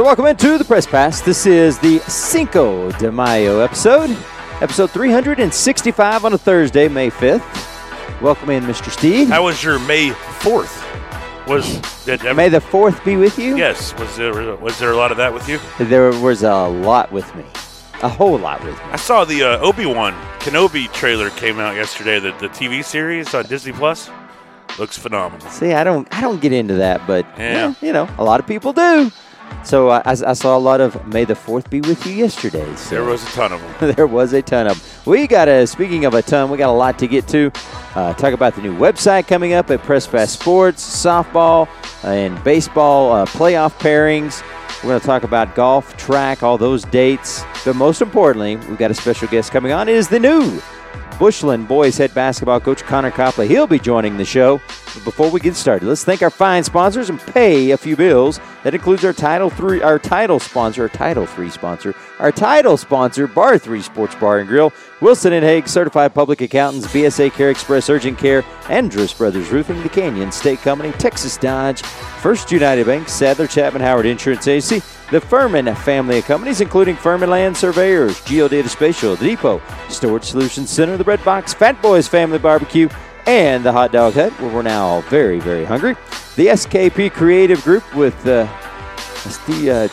So, welcome into the Press Pass. This is the Cinco de Mayo episode, episode 365 on a Thursday, May 5th. Welcome in, Mr. Steve. How was your May 4th? Was did May the 4th be with you? Yes. Was there was there a lot of that with you? There was a lot with me. A whole lot with me. I saw the uh, Obi Wan Kenobi trailer came out yesterday. The, the TV series on Disney Plus looks phenomenal. See, I don't, I don't get into that, but Yeah. eh, you know, a lot of people do. So uh, I, I saw a lot of "May the Fourth be with you" yesterday. So. There was a ton of them. there was a ton of them. We got a, speaking of a ton, we got a lot to get to. Uh, talk about the new website coming up at Press Pass Sports, softball, and baseball uh, playoff pairings. We're going to talk about golf, track, all those dates. But most importantly, we've got a special guest coming on. It is the new Bushland boys head basketball coach Connor Copley. He'll be joining the show. But before we get started, let's thank our fine sponsors and pay a few bills. That includes our title three, our title sponsor, our title three sponsor, our title sponsor, Bar Three Sports Bar and Grill, Wilson and Hague Certified Public Accountants, BSA Care Express Urgent Care, Andrus Brothers Roofing, The Canyon State Company, Texas Dodge, First United Bank, Sadler Chapman Howard Insurance Agency, the Furman family of companies, including Furman Land Surveyors, Geodata Spatial, The Depot, Storage Solutions Center, The Red Box, Fat Boys Family Barbecue, and the Hot Dog Hut, where we're now very, very hungry. The SKP Creative Group with uh, Steve, uh,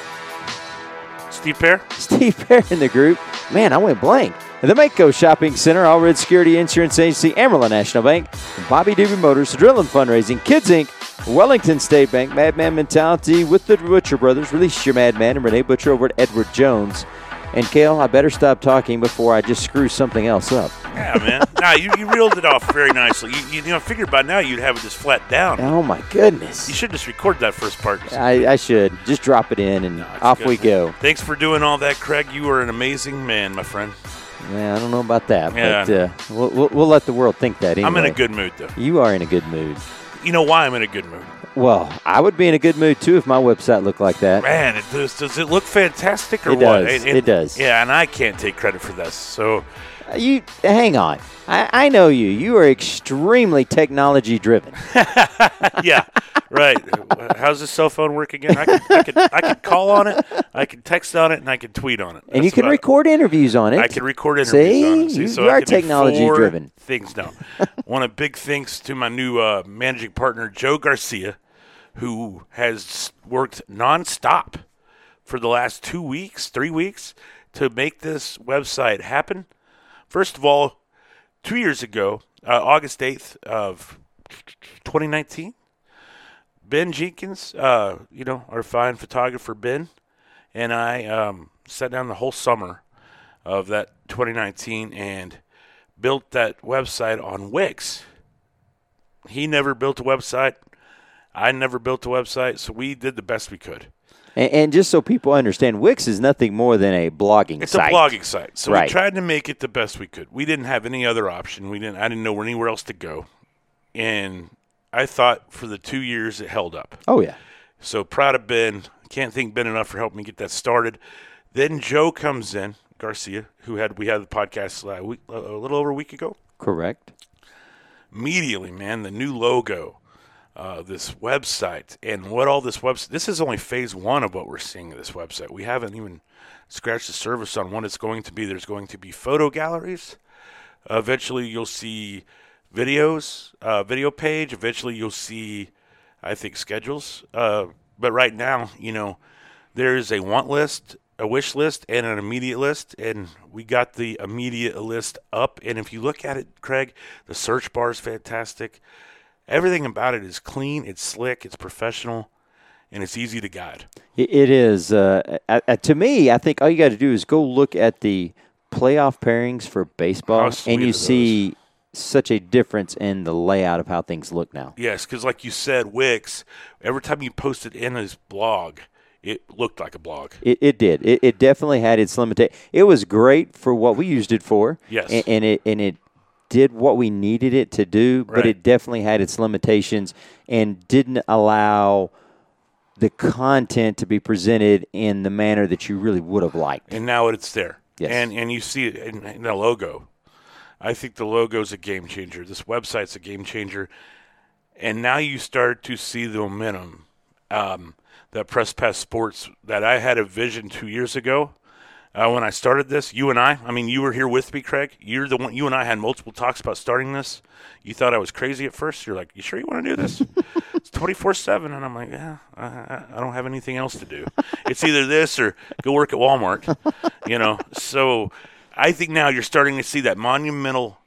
Steve Pear. Steve Pear in the group. Man, I went blank. The Mako Shopping Center, All Red Security Insurance Agency, Amarillo National Bank, Bobby Doobie Motors, Drill and Fundraising, Kids Inc., Wellington State Bank, Madman Mentality with the Butcher Brothers, Release Your Madman, and Renee Butcher over at Edward Jones. And Kale, I better stop talking before I just screw something else up. Yeah, man. nah, you, you reeled it off very nicely. You, you, you know, figured by now you'd have it just flat down. Oh my goodness. You should just record that first part. I, I should. Just drop it in and it's off good. we go. Thanks for doing all that, Craig. You are an amazing man, my friend. Yeah, I don't know about that, Yeah, but uh, we'll, we'll, we'll let the world think that anyway. I'm in a good mood, though. You are in a good mood. You know why I'm in a good mood? Well, I would be in a good mood too if my website looked like that. Man, it does, does it look fantastic or It what? does. It does. Yeah, and I can't take credit for this. So, You hang on. I, I know you. You are extremely technology driven. yeah, right. How's this cell phone work again? I can, I can, I can call on it, I can text on it, and I can tweet on it. and you can I- record interviews on it. I can record interviews See? on it. See, You- so you I are technology driven. Things now. Want a big thanks to my new uh, managing partner, Joe Garcia, who has worked nonstop for the last two weeks, three weeks, to make this website happen. First of all, two years ago, uh, August 8th of 2019, Ben Jenkins, uh, you know, our fine photographer Ben, and I um, sat down the whole summer of that 2019 and built that website on Wix. He never built a website. I never built a website, so we did the best we could. And, and just so people understand, Wix is nothing more than a blogging It's site. a blogging site, so Right. we tried to make it the best we could. We didn't have any other option. We didn't. I didn't know anywhere else to go, and I thought for the two years it held up. Oh yeah. So proud of Ben. Can't thank Ben enough for helping me get that started. Then Joe comes in, Garcia, who had we had the podcast uh, week, a little over a week ago. Correct. Immediately, man, the new logo, uh, this website, and what all this website. This is only phase one of what we're seeing in this website. We haven't even scratched the surface on what it's going to be. There's going to be photo galleries. Uh, eventually, you'll see videos, uh, video page. Eventually, you'll see, I think, schedules. Uh, but right now, you know, there is a want list, a wish list, and an immediate list. And we got the immediate list up. And if you look at it, Craig, the search bar is fantastic. Everything about it is clean, it's slick, it's professional, and it's easy to guide. It, is. Uh, to me, I think all you got to do is go look at the playoff pairings for baseball, and you see such a difference in the layout of how things look now. Yes, because like you said, Wix, every time you posted in his blog, it looked like a blog. It, it did. It, it definitely had its limitation. It was great for what we used it for. Yes. And, and it and it did what we needed it to do, but it definitely had its limitations and didn't allow the content to be presented in the manner that you really would have liked. and now it's there. Yes. And and you see it in, in the logo. I think the logo is a game changer. This website's a game changer. And now you start to see the momentum um, that Press Pass Sports that I had a vision two years ago uh, when I started this. You and I, I mean, you were here with me, Craig. You're the one. You and I had multiple talks about starting this. You thought I was crazy at first. You're like, "You sure you want to do this?" it's 24 seven, and I'm like, "Yeah, I, I don't have anything else to do. it's either this or go work at Walmart." you know, so I think now you're starting to see that monumental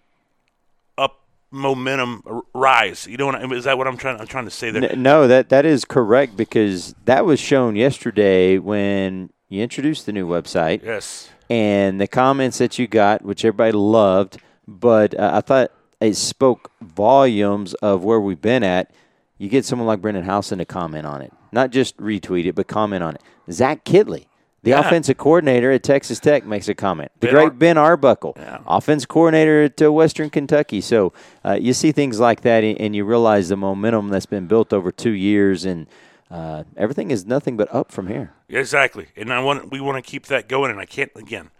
up momentum rise. You know, is that what I'm trying? I'm trying to say there. No, that that is correct because that was shown yesterday when you introduced the new website. Yes. And the comments that you got, which everybody loved, but uh, I thought it spoke volumes of where we've been at. You get someone like Brendan Howson to comment on it, not just retweet it, but comment on it. Zach Kittley, the Yeah. offensive coordinator at Texas Tech, makes a comment. The Ben great Ar- Ben Arbuckle, Yeah. offense coordinator at uh, Western Kentucky. So uh, you see things like that, and and you realize the momentum that's been built over two years, and uh, everything is nothing but up from here. Exactly, and I want we want to keep that going. And I can't again.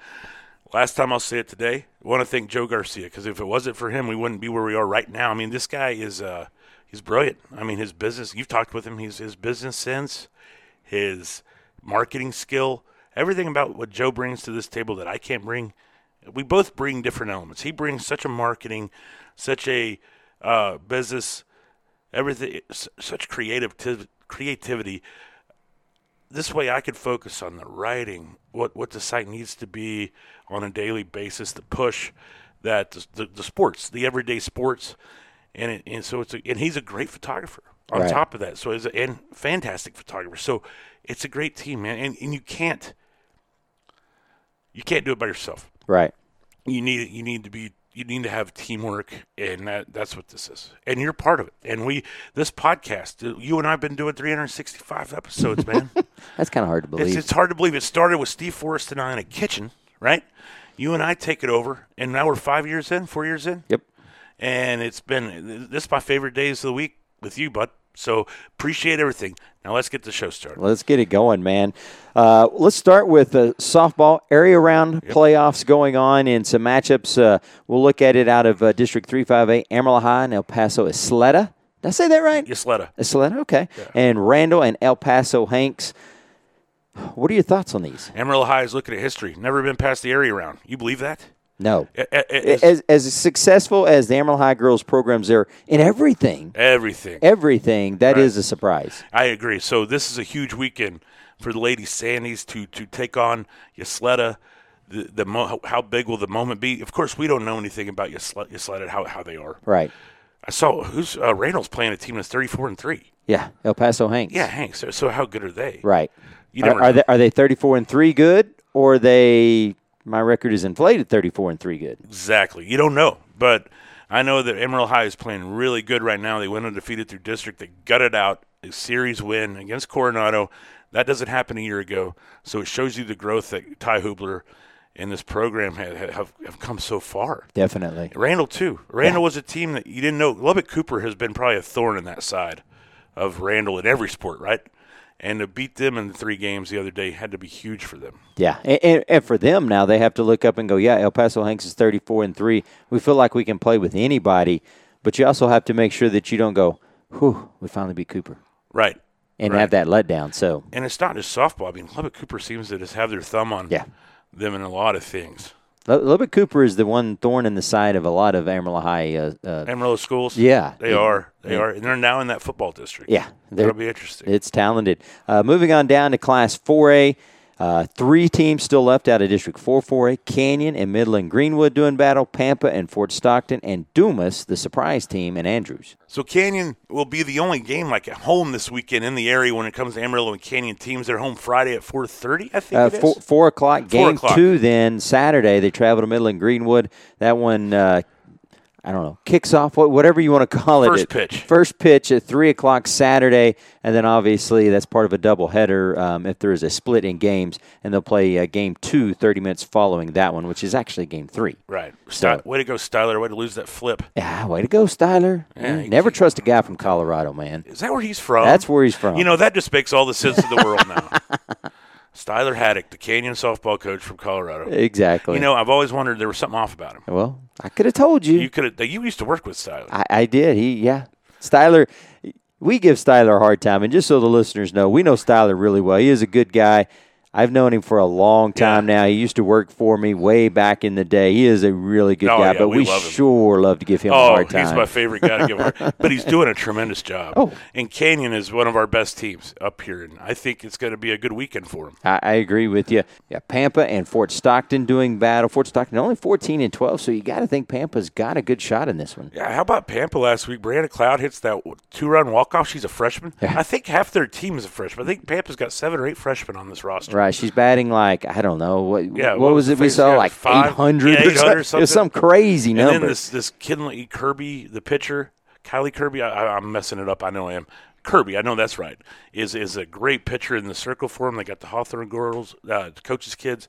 Last time I'll say it today. I want to thank Joe Garcia because if it wasn't for him, we wouldn't be where we are right now. I mean, this guy is uh, he's brilliant. I mean, his business. You've talked with him. He's his business sense, his marketing skill, everything about what Joe brings to this table that I can't bring. We both bring different elements. He brings such a marketing, such a uh, business, everything, such creative creativity this way I could focus on the writing, what what the site needs to be on a daily basis, the push that the, the, sports, the everyday sports, and it, and so it's a, and he's a great photographer on Right. top of that. So a, and fantastic photographer. So it's a great team, man. And and you can't you can't do it by yourself. Right. You need you need to be you need to have teamwork, and that that's what this is. And you're part of it. And we this podcast, uh, you and I've been doing 365 episodes, man. That's kind of hard to believe. It's, it's hard to believe it started with Steve Forrest and I in a kitchen, right? You and I take it over, and now we're five years in, four years in, yep. and it's been this is my favorite days of the week with you, bud. So appreciate everything. Now let's get the show started. Let's get it going, man. Uh, let's start with uh, softball area round playoffs going on and some matchups. Uh, we'll look at it out of uh, District 358, Amarillo High and El Paso Isleta. Did I say that right? Ysleta. Isleta, okay. Yeah. And Randall and El Paso Hanks. What are your thoughts on these? Amarillo High is looking at history. Never been past the area round. You believe that? No. As- As, as successful as the Amarillo High girls programs are in everything, everything. everything, that is a surprise. I agree. So this is a huge weekend for the Lady Sandys to to take on Ysleta. The, the mo- how big will the moment be? Of course, we don't know anything about Ysleta how how they are. Right. I saw who's uh, Randall's playing a team that's thirty four and three. Yeah. El Paso Hanks. Yeah, Hank. So, so how good are they? Right. You Are, are they are they 34 and 3 good or are they my record is inflated 34 and 3 good? Exactly. You don't know, but I know that Amarillo High is playing really good right now. They went undefeated through district. They gutted out a series win against Coronado. That doesn't happen a year ago. So it shows you the growth that Ty Hubler and this program have, have, have come so far. Definitely. Randall too. Randall was a team that you didn't know. Lubbock Cooper has been probably a thorn in that side of Randall in every sport, right? And to beat them in the three games the other day had to be huge for them. Yeah. And, and, and for them now they have to look up and go, yeah, El Paso Hanks is 34 and 3. We feel like we can play with anybody, but you also have to make sure that you don't go, "Whew, we finally beat Cooper." Right. And Right. have that letdown. So, And it's not just softball. I mean, Lubbock Cooper seems to just have their thumb on Yeah. them in a lot of things. Lu- Lubbock Cooper is the one thorn in the side of a lot of Amarillo High uh, uh, Amarillo schools. Yeah. they are. They are, and they're now in that football district. Yeah, that'll be interesting. It's talented. Uh, moving on down to Class 4A, uh, three teams still left out of District 4 4A Canyon and Midland Greenwood doing battle, Pampa and Fort Stockton, and Dumas, the surprise team, and Andrews. So Canyon will be the only game like at home this weekend in the area when it comes to Amarillo and Canyon teams. They're home Friday at four thirty. I think Uh, it is. four, four o'clock game o'clock. two. Then Saturday they travel to Midland Greenwood. That one, uh, I don't know, kicks off what whatever you want to call it. First pitch. First pitch at three o'clock Saturday, and then obviously that's part of a doubleheader um, if there is a split in games, and they'll play uh, game two 30 minutes following that one, which is actually game three. Right. So- way to go, Styler. Way to lose that flip. Yeah, way to go, Styler. Yeah, never trust a guy from Colorado, man. Is that where he's from? That's where he's from. You know, that just makes all the sense in the world now. Styler Haddock, the Canyon softball coach from Colorado. exactly. You know, I've always wondered there was something off about him. well, I could have told you. You could have. You used to work with Styler. I, I did. He, yeah. Styler, we give Styler a hard time, and just so the listeners know, we know Styler really well. He is a good guy. I've known him for a long time now. He used to work for me way back in the day. He is a really good Oh, guy, yeah, but we we, love sure love to give him a Oh, hard time. he's my favorite guy to give her. But he's doing a tremendous job. Oh. And Canyon is one of our best teams up here, and I think it's going to be a good weekend for him. I, I agree with you. Yeah, Pampa and Fort Stockton doing battle. Fort Stockton only 14 and 12, so you got to think Pampa's got a good shot in this one. Yeah, how about Pampa last week? Brianna Cloud hits that two-run walk-off. She's a freshman. I think half their team is a freshman. I think Pampa's got seven or eight freshmen on this roster. Right, she's batting like I don't know what. Yeah, what, what was it we saw Yeah, like 800 yeah, or 800 something. or It was some crazy And number. then this this Kinley Kirby, the pitcher, Kylie Kirby. I, I'm messing it up. I know I am. Kirby, I know that's right. Is is a great pitcher in the circle for him. They got the Hawthorne girls, uh, coaches' kids,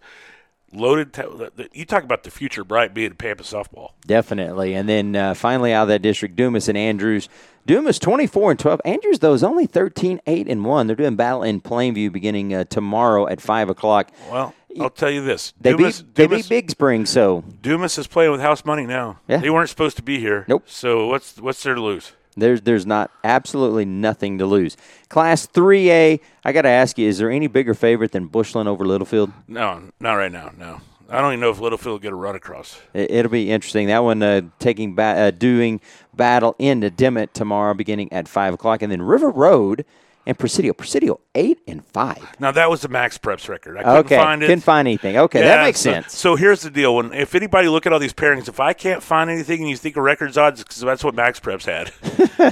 loaded. T- you talk about the future bright being Pampa softball. Definitely. And then uh, finally out of that district, Dumas and Andrews. Dumas 24 and 12. Andrews, though, is only 13, 8 and 1. They're doing battle in Plainview beginning uh, tomorrow at 5 o'clock. Well, I'll tell you this: They Dumas, beat, they Dumas, beat Big Spring, so Dumas is playing with house money now. Yeah. They weren't supposed to be here. Nope. So what's what's there to lose? There's there's not absolutely nothing to lose. Class 3A, I got to ask you, is there any bigger favorite than Bushland over Littlefield? No, not right now. No, I don't even know if Littlefield will get a run across. It- It'll be interesting. That one uh, taking ba- uh, doing battle in the Dimmitt tomorrow, beginning at five o'clock, and then River Road and Presidio. Presidio eight and five. Now that was the MaxPreps record. I couldn't Okay, find it. couldn't find anything. Okay, that makes so, sense. So here's the deal: when if anybody look at all these pairings, if I can't find anything and you think of records odds, because that's what MaxPreps had.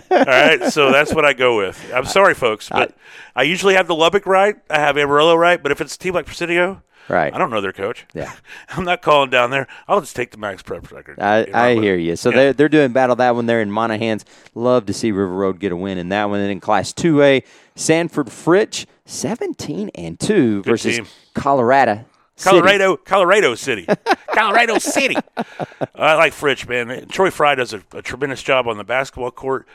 all right, so that's what I go with. I'm sorry, folks, but I, usually have the Lubbock right. I have Amarillo right, but if it's a team like Presidio, Right. I don't know their coach. Yeah. I'm not calling down there. I'll just take the MaxPreps record. I, I hear you. So Yeah. they're, they're doing battle that one there in Monahans. Love to see River Road get a win in that one. And in Class 2A, Sanford Fritch, 17 and 2 versus team. Colorado. City. Colorado, Colorado City, Colorado City. I like Fritch, man. Troy Fry does a, a tremendous job on the basketball court,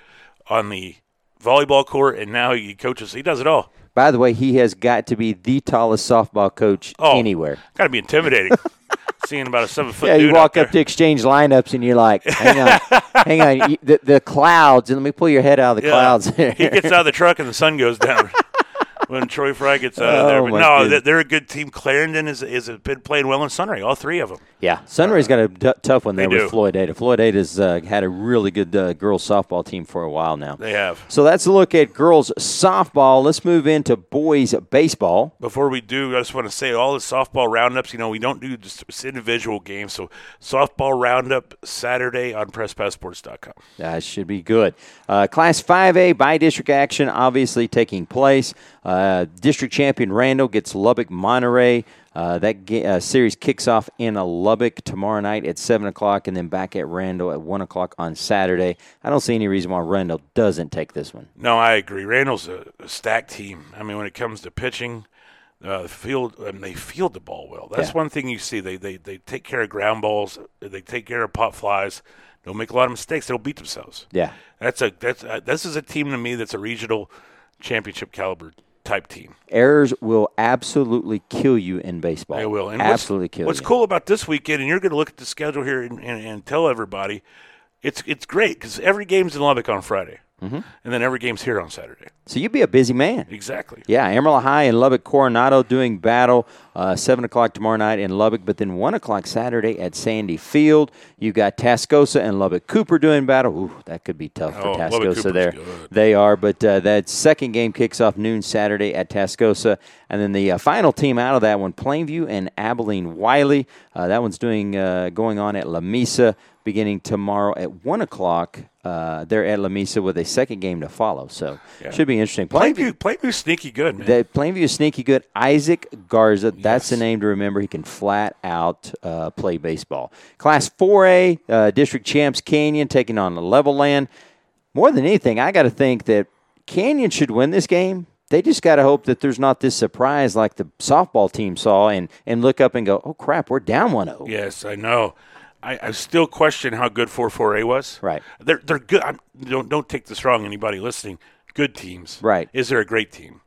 on the volleyball court, and now he coaches. He does it all. By the way, he has got to be the tallest softball coach Oh, anywhere. Got to be intimidating. Seeing about a seven foot Yeah, you walk up to exchange lineups and you're like, hang on, hang on, the, the clouds, and let me pull your head out of the Yeah. clouds. he gets out of the truck and the sun goes down. when Troy Fry gets out of there, Oh, but no, goodness. they're- they're a good team. Clarendon is is been playing well in Sunray. All three of them. Yeah, Sunray's got a t- tough one there with do. Floydada. Floyd Ada's uh, had a really good uh, girls softball team for a while now. They have. So that's a look at girls softball. Let's move into boys baseball. Before we do, I just want to say all the softball roundups. You know, we don't do just individual games. So softball roundup Saturday on PressPassSports.com. That should be good. Uh, Class 5A by district action obviously taking place. Uh, district champion Randall gets Lubbock Monterey. Uh, that ga- uh, series kicks off in Lubbock tomorrow night at 7 o'clock and then back at Randall at 1 o'clock on Saturday. I don't see any reason why Randall doesn't take this one. No, I agree. Randall's a, a stacked team. I mean, when it comes to pitching, uh, the field, and they field the ball well. That's Yeah. one thing you see. They, they they take care of ground balls. They take care of pop flies. Don't make a lot of mistakes. They'll beat themselves. Yeah. That's a that's uh, this is a team to me that's a regional championship caliber type team. Errors will absolutely kill you in baseball. They will. And what's- absolutely kill What's you. cool about this weekend, and you're going to look at the schedule here and, and, and tell everybody, it's it's great because every game's in Lubbock on Friday, mm-hmm. and then every game's here on Saturday. So you'd be a busy man. Exactly. Yeah, Amarillo High and Lubbock Coronado doing battle. Uh, 7 o'clock tomorrow night in Lubbock, but then 1 o'clock Saturday at Sandy Field. you got Tascosa and Lubbock Cooper doing battle. Ooh, that could be tough for Oh, Tascosa there. good. They are, but uh, that second game kicks off noon Saturday at Tascosa. And then the uh, final team out of that one, Plainview and Abilene Wylie. Uh, that one's doing uh, going on at Lamesa beginning tomorrow at 1 o'clock. Uh, they're at Lamesa with a second game to follow. So should be interesting. Plainview, Plainview's sneaky good, man. The Plainview is sneaky good. Isaac Garza, that's the name to remember. He can flat out uh, play baseball. Class 4A, uh, district champs Canyon taking on the Levelland. More than anything, I got to think that Canyon should win this game. They just got to hope that there's not this surprise like the softball team saw and, and look up and go, oh crap, we're down 1 0. yes, I know. I, I still question how good 4-4A was. Right. They're they're good. I'm, don't don't take this wrong, anybody listening. Good teams. Right. Is there a great team?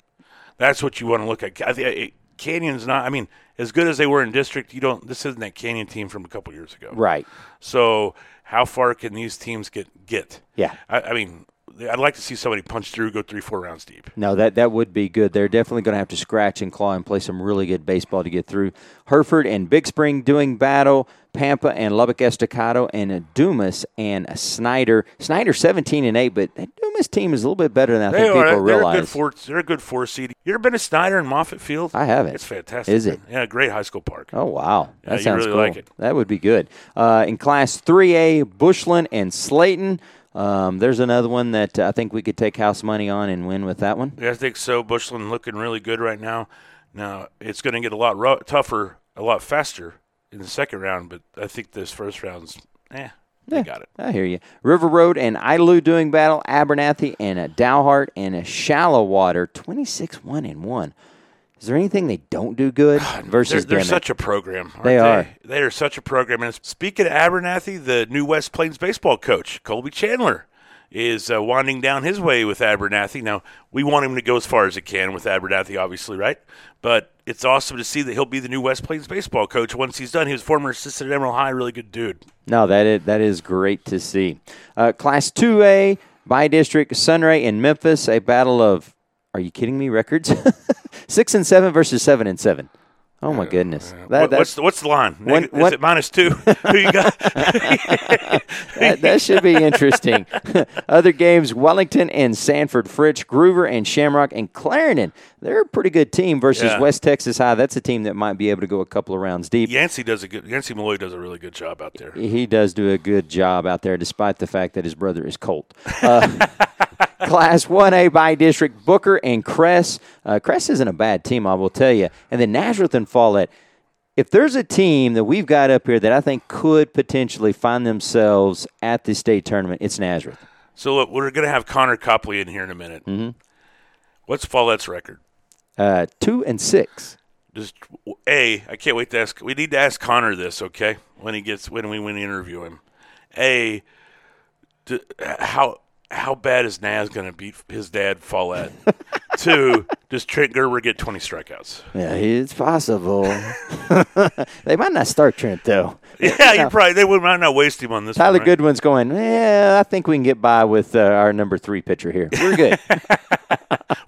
That's what you want to look at. I think Canyon's not. I mean, as good as they were in district, you don't. This isn't that Canyon team from a couple years ago. Right. So how far can these teams get get? Yeah. I, I mean, I'd like to see somebody punch through, go three, four rounds deep. No, that, that would be good. They're definitely going to have to scratch and claw and play some really good baseball to get through. Hereford and Big Spring doing battle. Pampa and Lubbock Estacado and Dumas and Snyder. Snyder 17 and 8, but that Dumas team is a little bit better than I They think are. people they're realize. a good four. They're a good four seed. You ever been to Snyder and Moffett Field? I haven't. It's fantastic. Is it? Yeah, great high school park. Oh wow, that Yeah, sounds really cool. like it. That would be good. Uh, in Class 3A, Bushland and Slaton. Um, there's another one that I think we could take house money on and win with that one. Yeah, I think so. Bushland looking really good right now. Now it's going to get a lot ru- tougher, a lot faster in the second round, but I think this first round's, eh, they Yeah. got it. I hear you. River Road and Idalou doing battle. Abernathy and uh, Dalhart and a Shallowater. 26 1 and 1. Is there anything they don't do good They're, versus they're such a program. aren't They are. They are such a program. And speaking of Abernathy, the new West Plains baseball coach, Colby Chandler, is uh, winding down his way with Abernathy. Now, we want him to go as far as it can with Abernathy, obviously, right? But it's awesome to see that he'll be the new West Plains baseball coach once he's done. He was former assistant at Amarillo High, really good dude. No, that is, that is great to see. Uh, Class 2A, by district, Sunray and Memphis, a battle of, are you kidding me, records? Six and seven versus seven and seven. Oh, my goodness. That, What- what's, the, what's the line? One- Neg- one- Is it minus two? Who you got? that, that should be interesting. Other games Wellington and Sanford Fritch, Groover and Shamrock and Clarendon. They're a pretty good team versus Yeah. West Texas High. That's a team that might be able to go a couple of rounds deep. Yancey does a good. Yancey Malloy does a really good job out there. He does do a good job out there, despite the fact that his brother is Colt. Uh, Class 1A by district, Booker and Kress. Uh, Kress isn't a bad team, I will tell you. And then Nazareth and Follett. If there's a team that we've got up here that I think could potentially find themselves at the state tournament, it's Nazareth. So look, we're going to have Connor Copley in here in a minute. Mm-hmm. What's Follett's record? Uh, two and six. Just a, I can't wait to ask. We need to ask Connor this, okay? When he gets when we when we interview him. A, d- how how bad is Naz going to beat his dad Follett? Two, does Trent Gerber get twenty strikeouts? Yeah, it's possible. they might not start Trent though. Yeah, you probably they would might not waste him on this. Tyler one, right? Goodwin's going. Yeah, I think we can get by with uh, our number three pitcher here. We're good.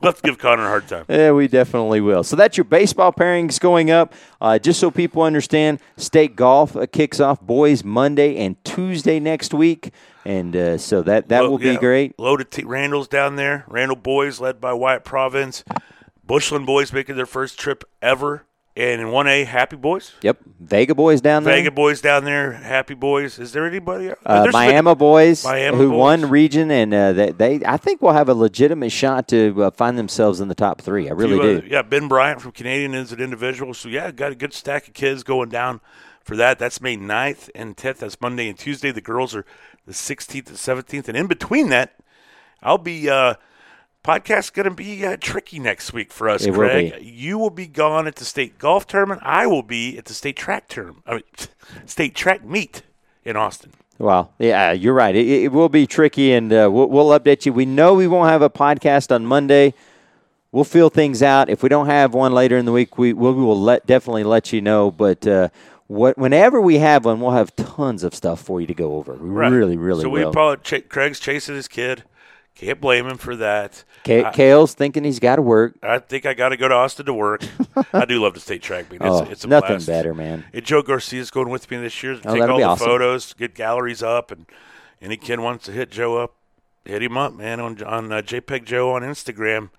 We'll have to give Connor a hard time. Yeah, we definitely will. So that's your baseball pairings going up. Uh, just so people understand, state golf uh, kicks off boys Monday and Tuesday next week, and uh, so that that Lo- will be great. Loaded t- Randall's down there. Randall boys led by Wyatt Province. Bushland boys making their first trip ever. And in 1A, Happy Boys. Yep, Vega boys down there. Vega boys down there. Happy Boys. Is there anybody? Uh, Miami boys Miami who boys. won region, and uh, they, they I think will have a legitimate shot to uh, find themselves in the top three. I really few do. other- yeah, Ben Bryant from Canadian is an individual. So, yeah, got a good stack of kids going down for that. That's May 9th and 10th. That's Monday and Tuesday. The girls are the 16th and 17th. And in between that, I'll be. Uh, Podcast's going to be uh, tricky next week for us, It will Craig. be. You will be gone at the state golf tournament. I will be at the state track term, I mean, state track meet in Austin. Well, yeah, you're right. It, it will be tricky, and uh, we'll, we'll update you. We know we won't have a podcast on Monday. We'll feel things out. If we don't have one later in the week, we, we will let definitely let you know. But uh, what, whenever we have one, we'll have tons of stuff for you to go over. We Right. really, really So will. we probably Ch- Craig's chasing his kid. Can't blame him for that. K- I- Kale's thinking he's got to work. I think I got to go to Austin to work. I do love the state track meet. It's, Oh, it's a nothing blast. better, man. And Joe Garcia's going with me this year to Oh, take all the awesome. photos, get galleries up, and any kid wants to hit Joe up, hit him up, man, on on uh, JPEG Joe on Instagram.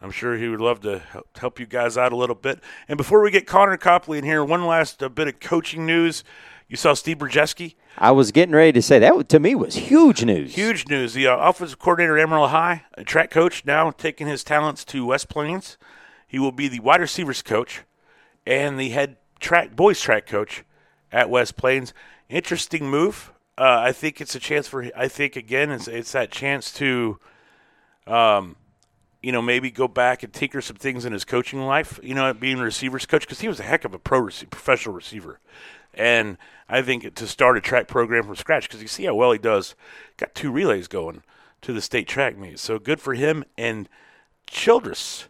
I'm sure he would love to help, you guys out a little bit. And before we get Connor Copley in here, one last uh, bit of coaching news. You saw Steve Brzeski. I was getting ready to say that to me was huge news. Huge news. The uh, offensive coordinator at Amarillo High, a track coach, now taking his talents to West Plains. He will be the wide receivers coach and the head track boys track coach at West Plains. Interesting move. Uh, I think it's a chance for. I think again, it's it's that chance to, um, you know, maybe go back and tinker some things in his coaching life. You know, being a receivers coach because he was a heck of a pro rece- professional receiver, and I think to start a track program from scratch because you see how well he does. Got two relays going to the state track meet, so good for him. And Childress,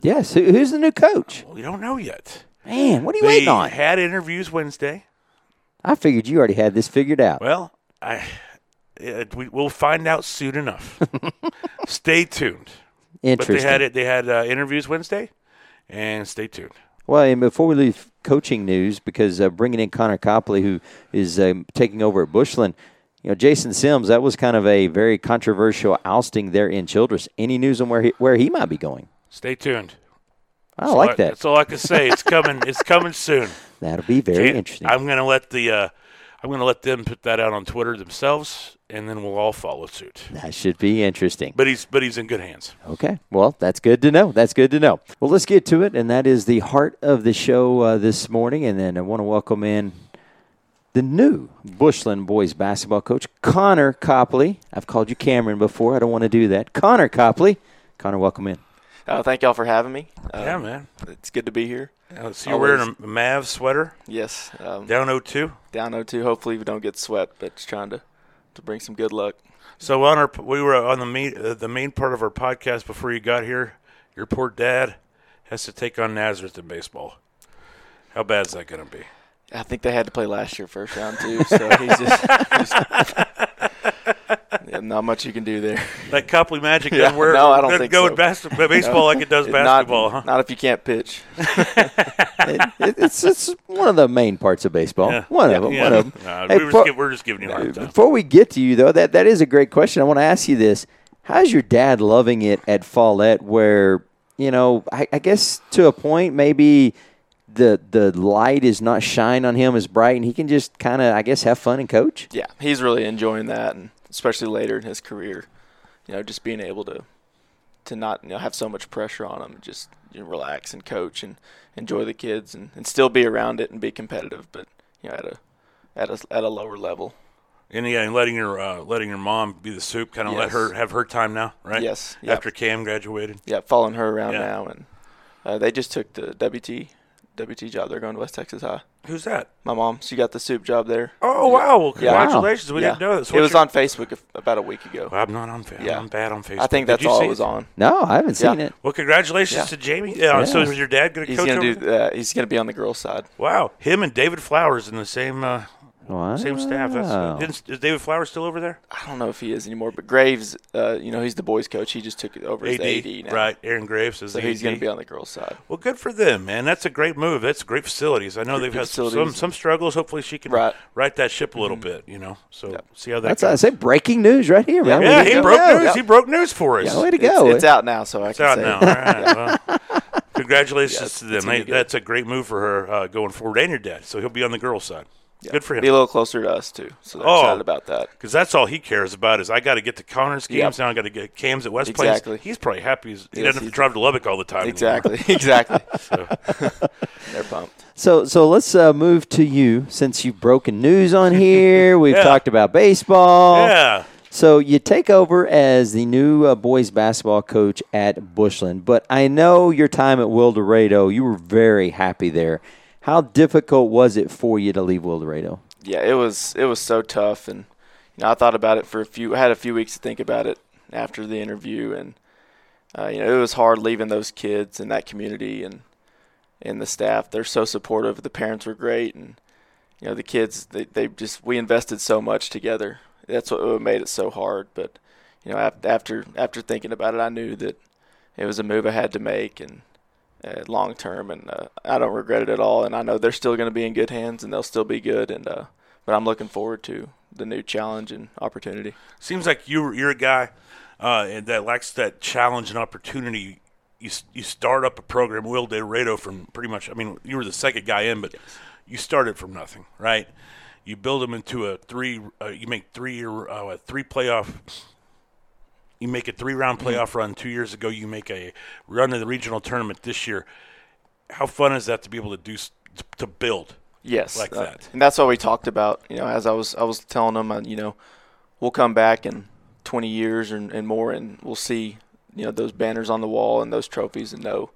Yes. Who's the new coach? we don't know yet. Man, what are you They waiting on? had interviews Wednesday. I figured you already had this figured out. Well, I It, we, we'll find out soon enough. stay tuned. Interesting. But they had it. They had uh, interviews Wednesday, and stay tuned. Well, and before we leave coaching news, because uh, bringing in Connor Copley, who is um, taking over at Bushland, you know, Jason Sims, that was kind of a very controversial ousting there in Childress. Any news on where he, where he might be going? Stay tuned. I That's like all that. That's all I can say. It's coming. it's coming soon. That'll be very Can't- interesting. I'm going to let the. Uh, I'm going to let them put that out on Twitter themselves, and then we'll all follow suit. that should be interesting. But he's but he's in good hands. Okay. Well, that's good to know. That's good to know. Well, let's get to it. And that is the heart of the show uh, this morning. And then I want to welcome in the new Bushland boys basketball coach, Connor Copley. I've called you Cameron before. I don't want to do that. Connor Copley. Connor, welcome in. Uh, thank y'all for having me. yeah, Um, man. It's good to be here. Uh, so you're wearing a Mavs sweater Yes. Um, down 02. down 0-2. Hopefully we don't get swept, but just trying to, to bring some good luck. So on our we were on the main uh, the main part of our podcast before you got here. Your poor dad has to take on Nazareth in baseball. How bad is that going to be? I think they had to play last year first round too, so he's just, he's- yeah, not much you can do there. That Copley Magic Yeah, doesn't work. no, I don't think go so. in basketball, baseball like it does basketball, not, huh? not if you can't pitch. It- it- it's, it's one of the main parts of baseball. Yeah. One of them. Yeah. One of them. Nah, Hey, we were, for, just, we're, just giving you a hard time. Before we get to you, though, that, that is a great question. I want to ask you this. How's your dad loving it at Follett where, you know, I, I guess to a point, maybe the the light is not shine on him as bright and he can just kind of, I guess, have fun and coach? Yeah, he's really enjoying that, and especially later in his career, you know, just being able to to not you know have so much pressure on him, just you know, relax and coach and enjoy the kids, and, and still be around it and be competitive, but you know at a at a at a lower level. And yeah, and letting your uh, letting your mom be the soup, kind of let her have her time now, right? Yes, yep. After Cam graduated. Yeah, following her around Yeah. now, and uh, they just took the WT WT job. They're going to West Texas High. Who's that? My mom, she got the soup job there. Oh wow! Well, Yeah. congratulations. We yeah. didn't know this. It was your- on Facebook a- about a week ago. Well, I'm not on. Fa- Yeah. I'm bad on Facebook. I think Did that's you all see it was on. No, I haven't seen Yeah. it. Well, congratulations Yeah. to Jamie. Yeah. So is your dad going to He's coach? gonna over do. there? Uh, he's gonna be on the girls' side. Wow, him and David Flowers in the same uh, Wow. same staff. That's is David Flowers still over there? I don't know if he is anymore, but Graves, uh, you know, he's the boys' coach. He just took it over as AD now. right? Aaron Graves is So the he's going to be on the girls' side. Well, good for them, man. That's a great move. That's great facilities. I know Good they've had some, facilities. some struggles. Hopefully, she can Right. right that ship a little bit. You know, so Yep. see how that That's I say breaking news right here, man. yeah, Way he broke go. news. He broke news for us. Yeah, way to go. it's out now, so I It's can out say now. All right. Well, congratulations Yeah, to them. They- that's a great move for her uh, going forward, and your dad. So he'll be on the girls' side. Yeah. Good for him. Be a little closer to us too, so they're Oh. excited about that. Because that's all he cares about is I got to get to Connors games Yep. now. I got to get Cams at West Exactly. Plains. He's probably happy. As, he Yes, doesn't have to drive to Lubbock all the time. anymore. Exactly, exactly. So, They're pumped. So, so let's uh, move to you since you've broken news on here. We've Yeah. talked about baseball. yeah. So you take over as the new uh, boys basketball coach at Bushland, but I know your time at Wildorado, you were very happy there. How difficult was it for you to leave Wildorado? Yeah, it was it was so tough, and you know I thought about it for a few. I had a few weeks to think about it after the interview, and uh, you know it was hard leaving those kids and that community and and the staff. They're so supportive. The parents were great, and you know the kids. They they just we invested so much together. That's what made it so hard. But you know af- after after thinking about it, I knew that it was a move I had to make, and uh, long term, and uh, I don't regret it at all. And I know they're still going to be in good hands, and they'll still be good. And uh, but I'm looking forward to the new challenge and opportunity. Seems like you you're a guy uh, that likes that challenge and opportunity. You you start up a program, Wildorado, from pretty much. I mean, you were the second guy in, but you started from nothing, right? You build them into a three. Uh, you make three year uh, a three playoff. You make a three round playoff run two years ago. You make a run to the regional tournament this year. How fun is that to be able to do to build? Yes, Like uh, that. and that's what we talked about. You know, as I was I was telling them, uh, you know, we'll come back in 20 years and, and more, and we'll see, you know, those banners on the wall and those trophies, and know,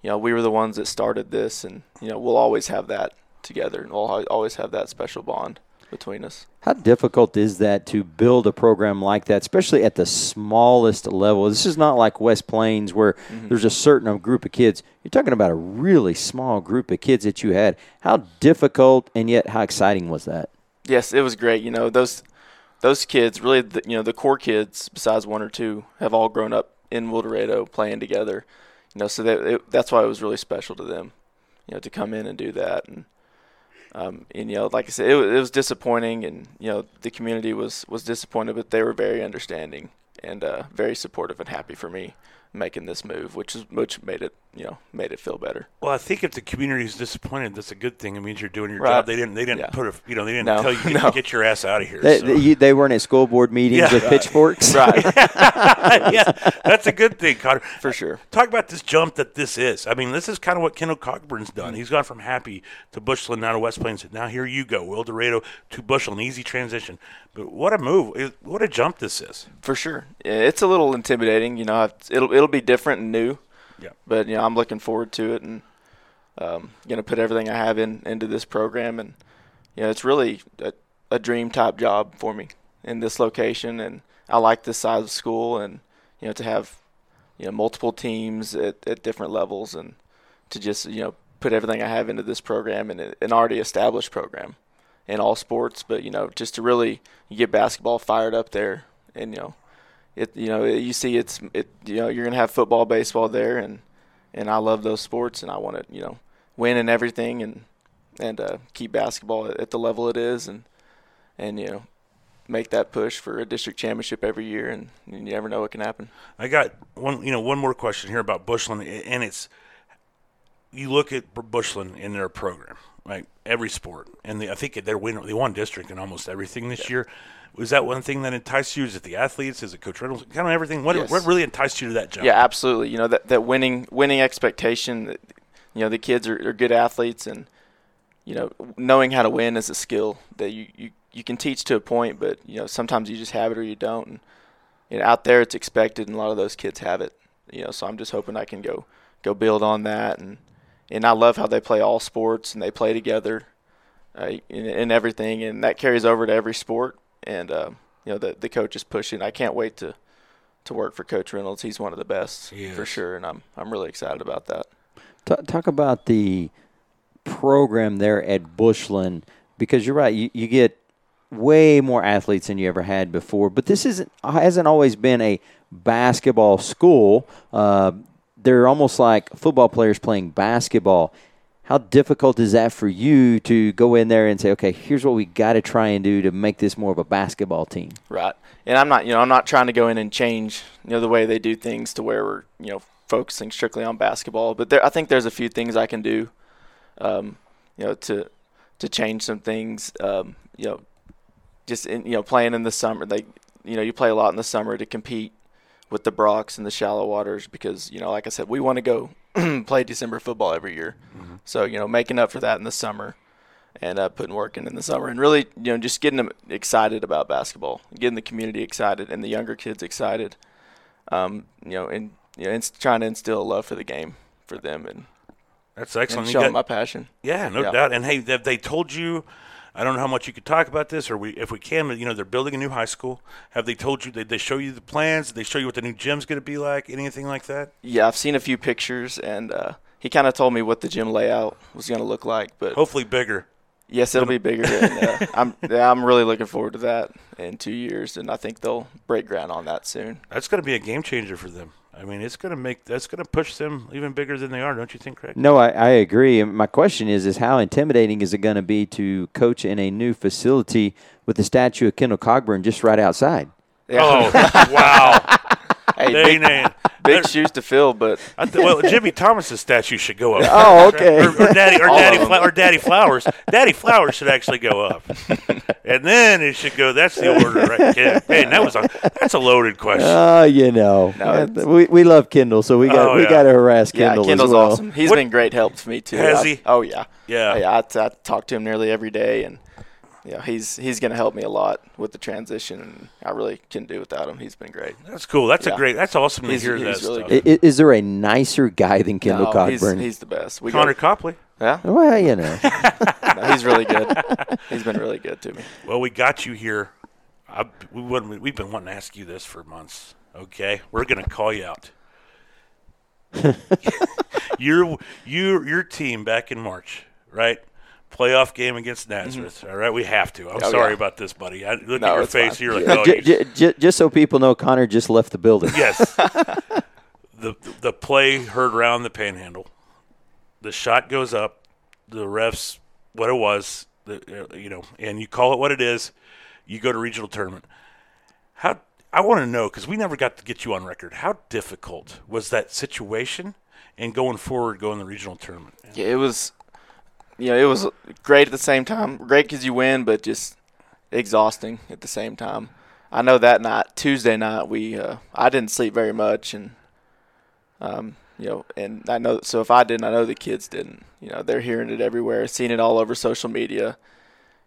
you know, we were the ones that started this, and you know, we'll always have that together, and we'll always have that special bond between us. How difficult is that to build a program like that, especially at the smallest level? This is not like West Plains where mm-hmm. there's a certain group of kids. You're talking about a really small group of kids that you had. How difficult and yet how exciting was that? Yes, it was great. You know, those those kids, really, the, you know, the core kids, besides one or two, have all grown up in Wildorado playing together. You know, so that it, that's why it was really special to them, you know, to come in and do that. And um, and you know, like I said, it, it was disappointing, and you know, the community was was disappointed, but they were very understanding and uh, very supportive and happy for me making this move, which is which made it you know made it feel better. Well, I think if the community is disappointed, that's a good thing. It means you're doing your Right. job. They didn't. They didn't Yeah. put a. You know, they didn't No, tell you get, no. get your ass out of here. They, so. they- they weren't at school board meetings Yeah. with pitchforks. Right, yeah, that's a good thing, Connor. for sure. Talk about this jump that this is. I mean, this is kind of what Kendall Cogburn's Mm-hmm. done. He's gone from Happy to Bushland, now to West Plains. Now here you go, Wildorado to Bushland. Easy transition. But what a move! What a jump this is. For sure, it's a little intimidating. You know, it'll it'll be different and new. Yeah. But you know, I'm looking forward to it, and um, gonna put everything I have in into this program, and you know, it's really a, a dream type job for me in this location, and I like this size of school, and you know, to have you know multiple teams at, at different levels, and to just you know put everything I have into this program and an already established program in all sports, but you know, just to really get basketball fired up there, and you know, it you know you see it's it you know you're gonna have football, baseball there, and and I love those sports, and I want to you know win and everything, and and uh, keep basketball at, at the level it is, and and you know make that push for a district championship every year, and you never know what can happen. I got one, you know, one more question here about Bushland, and it's you look at Bushland in their program, right? Every sport, and they, I think they're win, they won district in almost everything this year. Was that one thing that enticed you? Is it the athletes? Is it Coach Reynolds? Kind of everything. What, Yes. what really enticed you to that job? Yeah, absolutely. You know that that winning winning expectation. That, you know the kids are, are good athletes, and you know knowing how to win is a skill that you, you, you can teach to a point, but you know sometimes you just have it or you don't. And you know out there it's expected, and a lot of those kids have it. You know, so I'm just hoping I can go go build on that, and and I love how they play all sports and they play together, uh, in, in everything, and that carries over to every sport. And uh, you know the the coach is pushing. I can't wait to to work for Coach Reynolds. He's one of the best for sure, and I'm I'm really excited about that. Ta talk about the program there at Bushland because you're right. You, you get way more athletes than you ever had before. But this isn't hasn't always been a basketball school. Uh, they're almost like football players playing basketball. How difficult is that for you to go in there and say, okay, here's what we got to try and do to make this more of a basketball team? Right. And I'm not, you know, I'm not trying to go in and change, you know, the way they do things to where we're, you know, focusing strictly on basketball. But there, I think there's a few things I can do, um, you know, to to change some things. Um, you know, just in, you know, playing in the summer, they, you know, you play a lot in the summer to compete with the Brocks and the shallow waters because, you know, like I said, we want to go play December football every year. So, you know, making up for that in the summer and uh, putting work in in the summer and really, you know, just getting them excited about basketball, getting the community excited and the younger kids excited. Um, you know, and you know, ins- trying to instill a love for the game for them and, That's and excellent. You show got- them my passion. Yeah, no Yeah. doubt. And hey, have they told you? I don't know how much you could talk about this, or we, if we can, but, you know, they're building a new high school. Have they told you? Did they show you the plans? Did they show you what the new gym's going to be like? Anything like that? Yeah, I've seen a few pictures and uh, he kind of told me what the gym layout was going to look like, but Hopefully bigger. yes, it'll be bigger. And, uh, I'm yeah, I'm really looking forward to that in two years, and I think they'll break ground on that soon. That's going to be a game changer for them. I mean, it's going to make that's going to push them even bigger than they are, don't you think, Craig? No, I, I agree. My question is, is how intimidating is it going to be to coach in a new facility with the statue of Kendall Cogburn just right outside? Oh, wow! Hey, They big, ain't- big shoes to fill, but I th- well, Jimmy Thomas's statue should go up. Oh, okay. Or, or Daddy, or All Daddy, them. Fla- or Daddy Flowers. Daddy Flowers should actually go up, and then it should go. That's the order, right? Yeah. Hey, that was a that's a loaded question. Oh, you know, No, Uh, we, we love Kendall, so we got Oh, we yeah. got to harass yeah, Kendall Kendall's as well. awesome. He's What- been great help to me too. Has I- he? Oh yeah. Yeah. yeah. I, I talk to him nearly every day, and you know, he's he's going to help me a lot with the transition. And I really couldn't do without him. He's been great. That's cool. That's a great. That's awesome to hear he's that really stuff. good. I- i- Is there a nicer guy than Kendall No, he's, he's the best. We Connor go, Copley. yeah, well, you know, no, he's really good. He's been really good to me. Well, we got you here. I, we wouldn't, we've been wanting to ask you this for months. Okay, we're gonna call you out. your your your team back in March, right? Playoff game against Nazareth. All right, we have to. I'm Mm-hmm. Oh, sorry yeah. about this, buddy. I look No, at your face. fine. You're like, Yeah. oh, J- j- j- just so people know, Connor just left the building. yes. the the play heard around the panhandle. The shot goes up. The refs, what it was, the, uh, you know, and you call it what it is. You go to regional tournament. How I want to know because we never got to get you on record. How difficult was that situation, and going forward, going the regional tournament? Yeah, it was. You know, it was great at the same time. Great because you win, but just exhausting at the same time. I know that night, Tuesday night, we uh, I didn't sleep very much, and um, you know, and I know so if I didn't, I know the kids didn't. You know, they're hearing it everywhere, seeing it all over social media,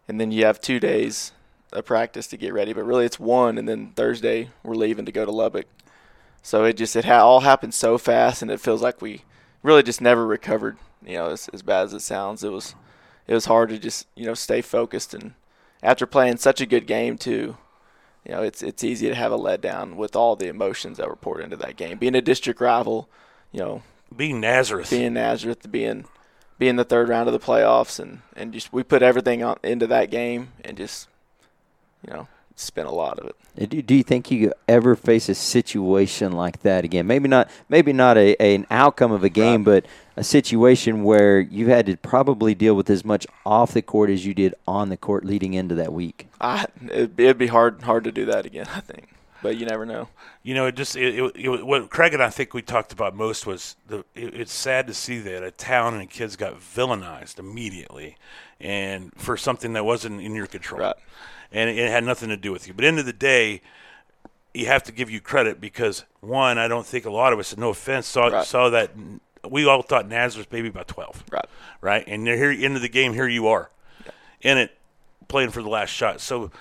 and then you have two days of practice to get ready. But really, it's one, and then Thursday we're leaving to go to Lubbock. So it just it ha- all happened so fast, and it feels like we really just never recovered. You know, as, as bad as it sounds, it was it was hard to just you know stay focused. And after playing such a good game too, you know, it's it's easy to have a letdown with all the emotions that were poured into that game. Being a district rival, you know, Being Nazareth, being Nazareth, being being the third round of the playoffs, and and just we put everything on, into that game, and just you know spent a lot of it. Uh, Do, do you think you ever face a situation like that again? Maybe not. Maybe not a, a- an outcome of a game, but a situation where you had to probably deal with as much off the court as you did on the court leading into that week. I it'd, it'd be hard hard to do that again, I think, but you never know. You know, it just it, it, it, what Craig and I think we talked about most was the. It, it's sad to see that a town and kids got villainized immediately, and for something that wasn't in your control, Right. And it, had nothing to do with you. But end of the day, you have to give you credit because one, I don't think a lot of us, no offense, saw Right. saw that. We all thought Nazareth maybe about twelve, Right. right? And here into the game. Here you are, in it, playing for the last shot. So,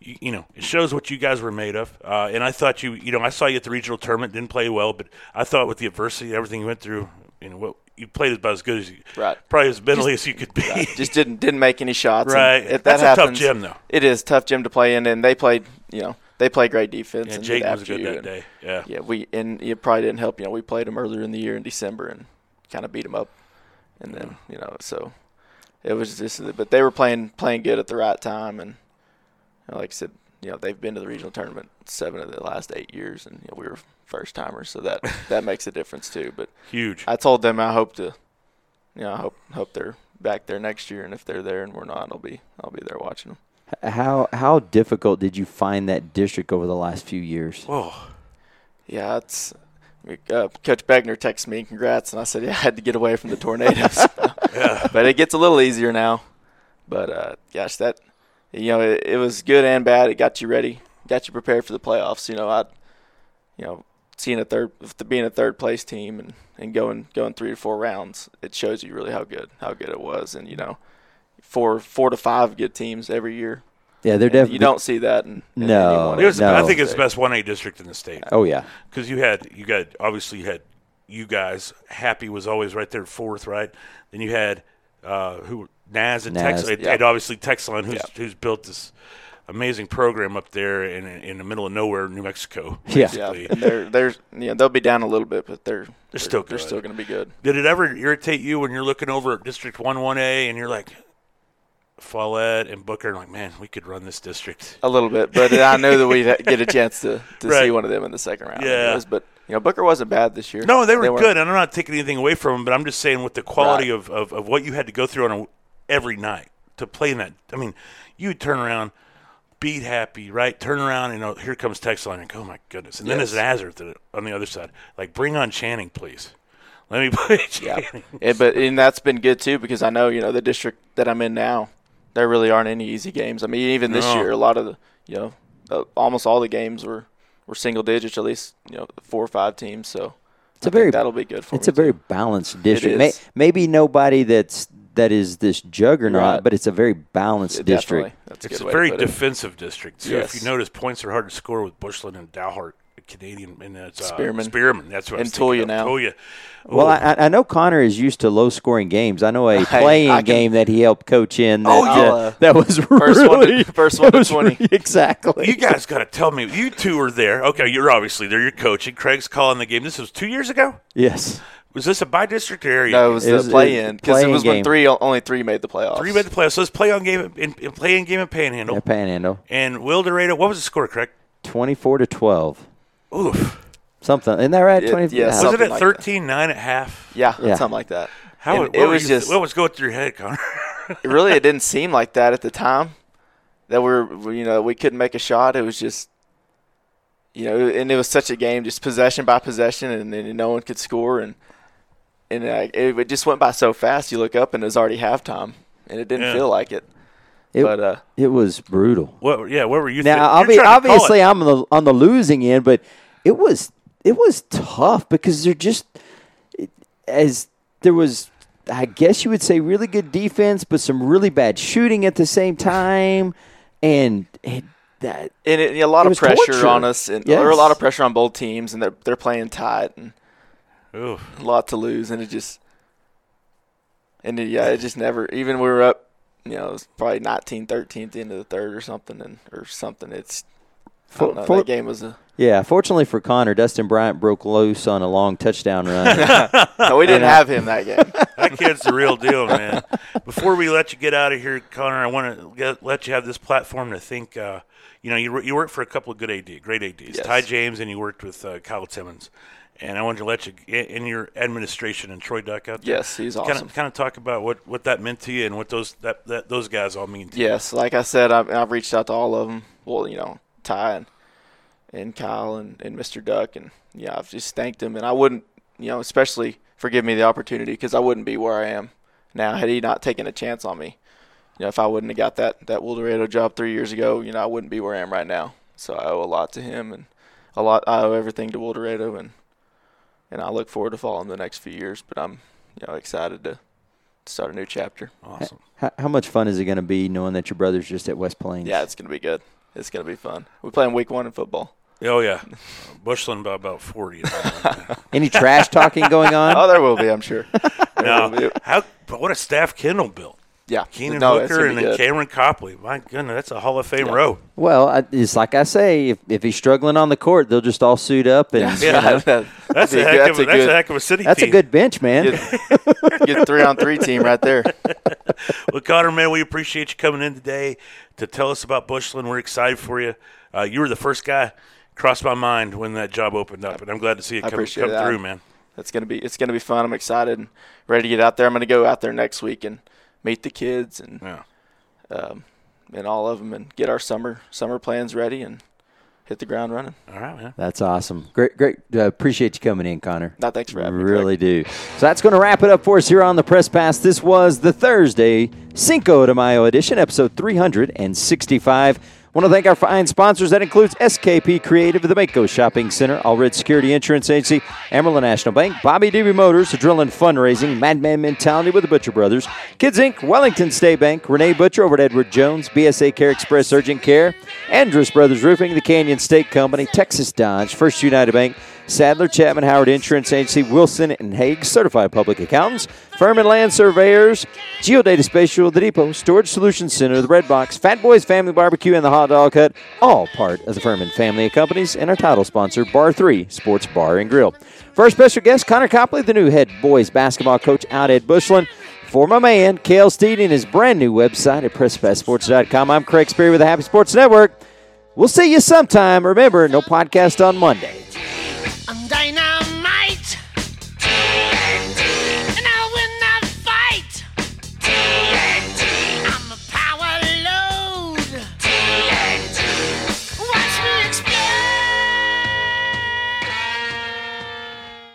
you, you know, it shows what you guys were made of. Uh, and I thought you, you know, I saw you at the regional tournament, didn't play well, but I thought with the adversity, everything you went through, you know, what you played about as good as you, Right. probably as mentally as you could be. Just didn't didn't make any shots. Right. If that That's a tough gym, though. It is tough gym to play in, and they played. You know, they play great defense. yeah, and Jake was good that and- day. Yeah. Yeah, we and it probably didn't help. You know, we played them earlier in the year in December and kind of beat them up, and then you know, so it was just. But they were playing playing good at the right time, and you know, like I said, you know, they've been to the regional tournament seven of the last eight years, and you know, we were first timers, so that that makes a difference too. But Huge. I told them I hope to, you know, I hope hope they're back there next year, and if they're there and we're not, I'll be I'll be there watching them. How how difficult did you find that district over the last few years? Whoa. Yeah, it's uh, Coach Begner texted me and congrats, and I said yeah, I had to get away from the tornadoes. But it gets a little easier now. But uh, gosh, that you know it, it was good and bad. It got you ready, got you prepared for the playoffs. You know, I, you know, seeing a third, being a third place team and, and going going three to four rounds, it shows you really how good how good it was. And you know, four four to five good teams every year. Yeah, they're definitely. you don't see that in, in No. any one It was, No. I think it's the best 1A district in the state. Oh yeah, because you had you got obviously you had you guys happy was always right there fourth right then you had uh, who Naz and Naz, Tex and obviously Texline who's Yeah. who's built this amazing program up there in in the middle of nowhere New Mexico Yeah. Yeah, and they're they're yeah they'll be down a little bit, but they're they're, still they're still going to be good. did it ever irritate you when you're looking over at District One One A and you're like Follett and Booker and like man we could run this district A little bit, but I know that we'd get a chance to, to Right. see one of them in the second round. Yeah. anyways. but you know Booker wasn't bad this year. No, they were weren't- good, and I'm not taking anything away from them, but I'm just saying with the quality Right. of, of, of what you had to go through on a, every night to play in that. I mean, you would turn around, beat happy, right? Turn around, and oh, here comes Texline, and go, oh my goodness. And then Yes. there's Nazareth at- on the other side. Like, bring on Channing, please. Let me play Yeah, Channing. but and that's been good too because I know you know the district that I'm in now, there really aren't any easy games. I mean, even this No. year, a lot of the you know, uh, almost all the games were were single digits, at least you know four or five teams. So It's a I think very- that'll be good for it's me a very balanced district. May, maybe nobody that's that is this juggernaut, Right. but it's a very balanced Yeah, district. That's a It's good a very to put it. defensive district. So Yes. if you notice, points are hard to score with Bushland and Dalhart, Canadian, and it's uh, Spearman. Spearman. That's what I And was thinking Tulia of. Well, I, I know Connor is used to low scoring games. I know a playing I can- game that he helped coach in. That, Oh, uh, uh, that was first one to- really first one to 20. really- exactly. You guys got to tell me. You two are there. Okay, you're obviously there. You're coaching. Craig's calling the game. This was two years ago. yes. Was this a by district area? No, it was It the was- it play in because it was game. when three only three made the playoffs. Three made the playoffs. So let's play on game in, in play in game in Panhandle. Yeah, Panhandle. And Wildorado, what was the score, correct? 24 to 12. Oof. Something. Isn't that right? It- 20, yeah, Was it Something at like 13 9 at half? Yeah, Yeah. something like that. How And what it was you- just what was going through your head, Connor? really it didn't seem like that at the time that we're you know we couldn't make a shot. It was just you know, and it was such a game, just possession by possession, and, and no one could score, and and uh, it, it just went by so fast. You look up and it was already halftime, and it didn't Yeah. feel like it. It, but uh, it was brutal. what? Yeah, what were you? Now, thi- obvi- trying to call obviously. I'm on the, on the losing end, but it was it was tough because they're just it- as there was, I guess you would say, really good defense, but some really bad shooting at the same time, and it, that and it, a lot It of pressure torture. on us, and there were a lot of pressure on both teams, and they're they're playing tight, and Oof. a lot to lose, and it just and it, yeah, it just never. Even we were up, you know, it was probably 19-13 at the end of the third or something, and or something. It's I For- don't know. for- that game was a. yeah. Fortunately for Connor, Dustin Bryant broke loose on a long touchdown run. No, we didn't uh, have him that game. That kid's the real deal, man. Before we let you get out of here, Connor, I want to let you have this platform to think. Uh, you know, you you worked for a couple of good AD, great ADs, Yes. Ty James, and you worked with uh, Kyle Timmons. And I wanted to let you in your administration and Troy Duck out there. Yes, he's kind awesome. Of, kind of talk about what, what that meant to you and what those that, that those guys all mean to you. Yes, like I said, I've, I've reached out to all of them. Well, you know, Ty and, and Kyle and, and Mr. Duck, and yeah, I've just thanked him. And I wouldn't, you know, especially for giving me the opportunity because I wouldn't be where I am now had he not taken a chance on me. You know, if I wouldn't have got that that Wildorado job three years ago, you know, I wouldn't be where I am right now. So I owe a lot to him, and a lot. I owe everything to Wildorado, and and I look forward to following the next few years. But I'm, you know, excited to start a new chapter. Awesome. how, how much fun is it going to be knowing that your brother's just at West Plains? Yeah, it's gonna be good. It's gonna be fun. We play in week one in football. Oh yeah, Bushland by about forty. Any trash talking going on? Oh, there will be, I'm sure. There no, how? But what a staff Kendall built. Yeah, Keenan no, it's Hooker and then good. Cameron Copley. My goodness, that's a Hall of Fame Yeah. row. Well, I- it's like I say, if, if he's struggling on the court, they'll just all suit up and That's Yeah. right. That- That's be a heck That's of a, a that's good- a heck of a city that's a good bench, man. Get, get three on three team right there. Well, Connor, man, we appreciate you coming in today to tell us about Bushland. We're excited for you. Uh, you were the first guy crossed my mind when that job opened up, and I'm glad to see it I come, appreciate come that. through, man. It's gonna be it's gonna be fun. I'm excited and ready to get out there. I'm gonna go out there next week and meet the kids and Yeah. um, and all of them and get our summer summer plans ready and hit the ground running. All right, man. That's awesome. Great, great. Uh, appreciate you coming in, Connor. No, thanks for having me. Craig. Really do. So that's going to wrap it up for us here on the Press Pass. This was the Thursday Cinco de Mayo edition, episode 365. Want to thank our fine sponsors. That includes SKP Creative, the Mako Shopping Center, All Red Security Insurance Agency, Amarillo National Bank, Bobby Doobie Motors, Adrenaline Fundraising, Madman Mentality with the Butcher Brothers, Kids Inc., Wellington State Bank, Renee Butcher over at Edward Jones, BSA Care Express Urgent Care, Andrus Brothers Roofing, the Canyon State Company, Texas Dodge, First United Bank, Sadler, Chapman, Howard Insurance Agency, Wilson and Hague, Certified Public Accountants, Furman Land Surveyors, Geodata Spatial, The Depot, Storage Solutions Center, The Red Box, Fat Boys Family Barbecue, and The Hot Dog Hut, all part of the Furman family of companies, and our title sponsor, Bar 3 Sports Bar and Grill. For our special guest, Connor Copley, the new head boys basketball coach out at Bushland. For my man, Kale Steed, and his brand new website at PressPassSports.com, I'm Craig Sperry with the Happy Sports Network. We'll see you sometime. Remember, no podcast on Monday. Ang dynamic!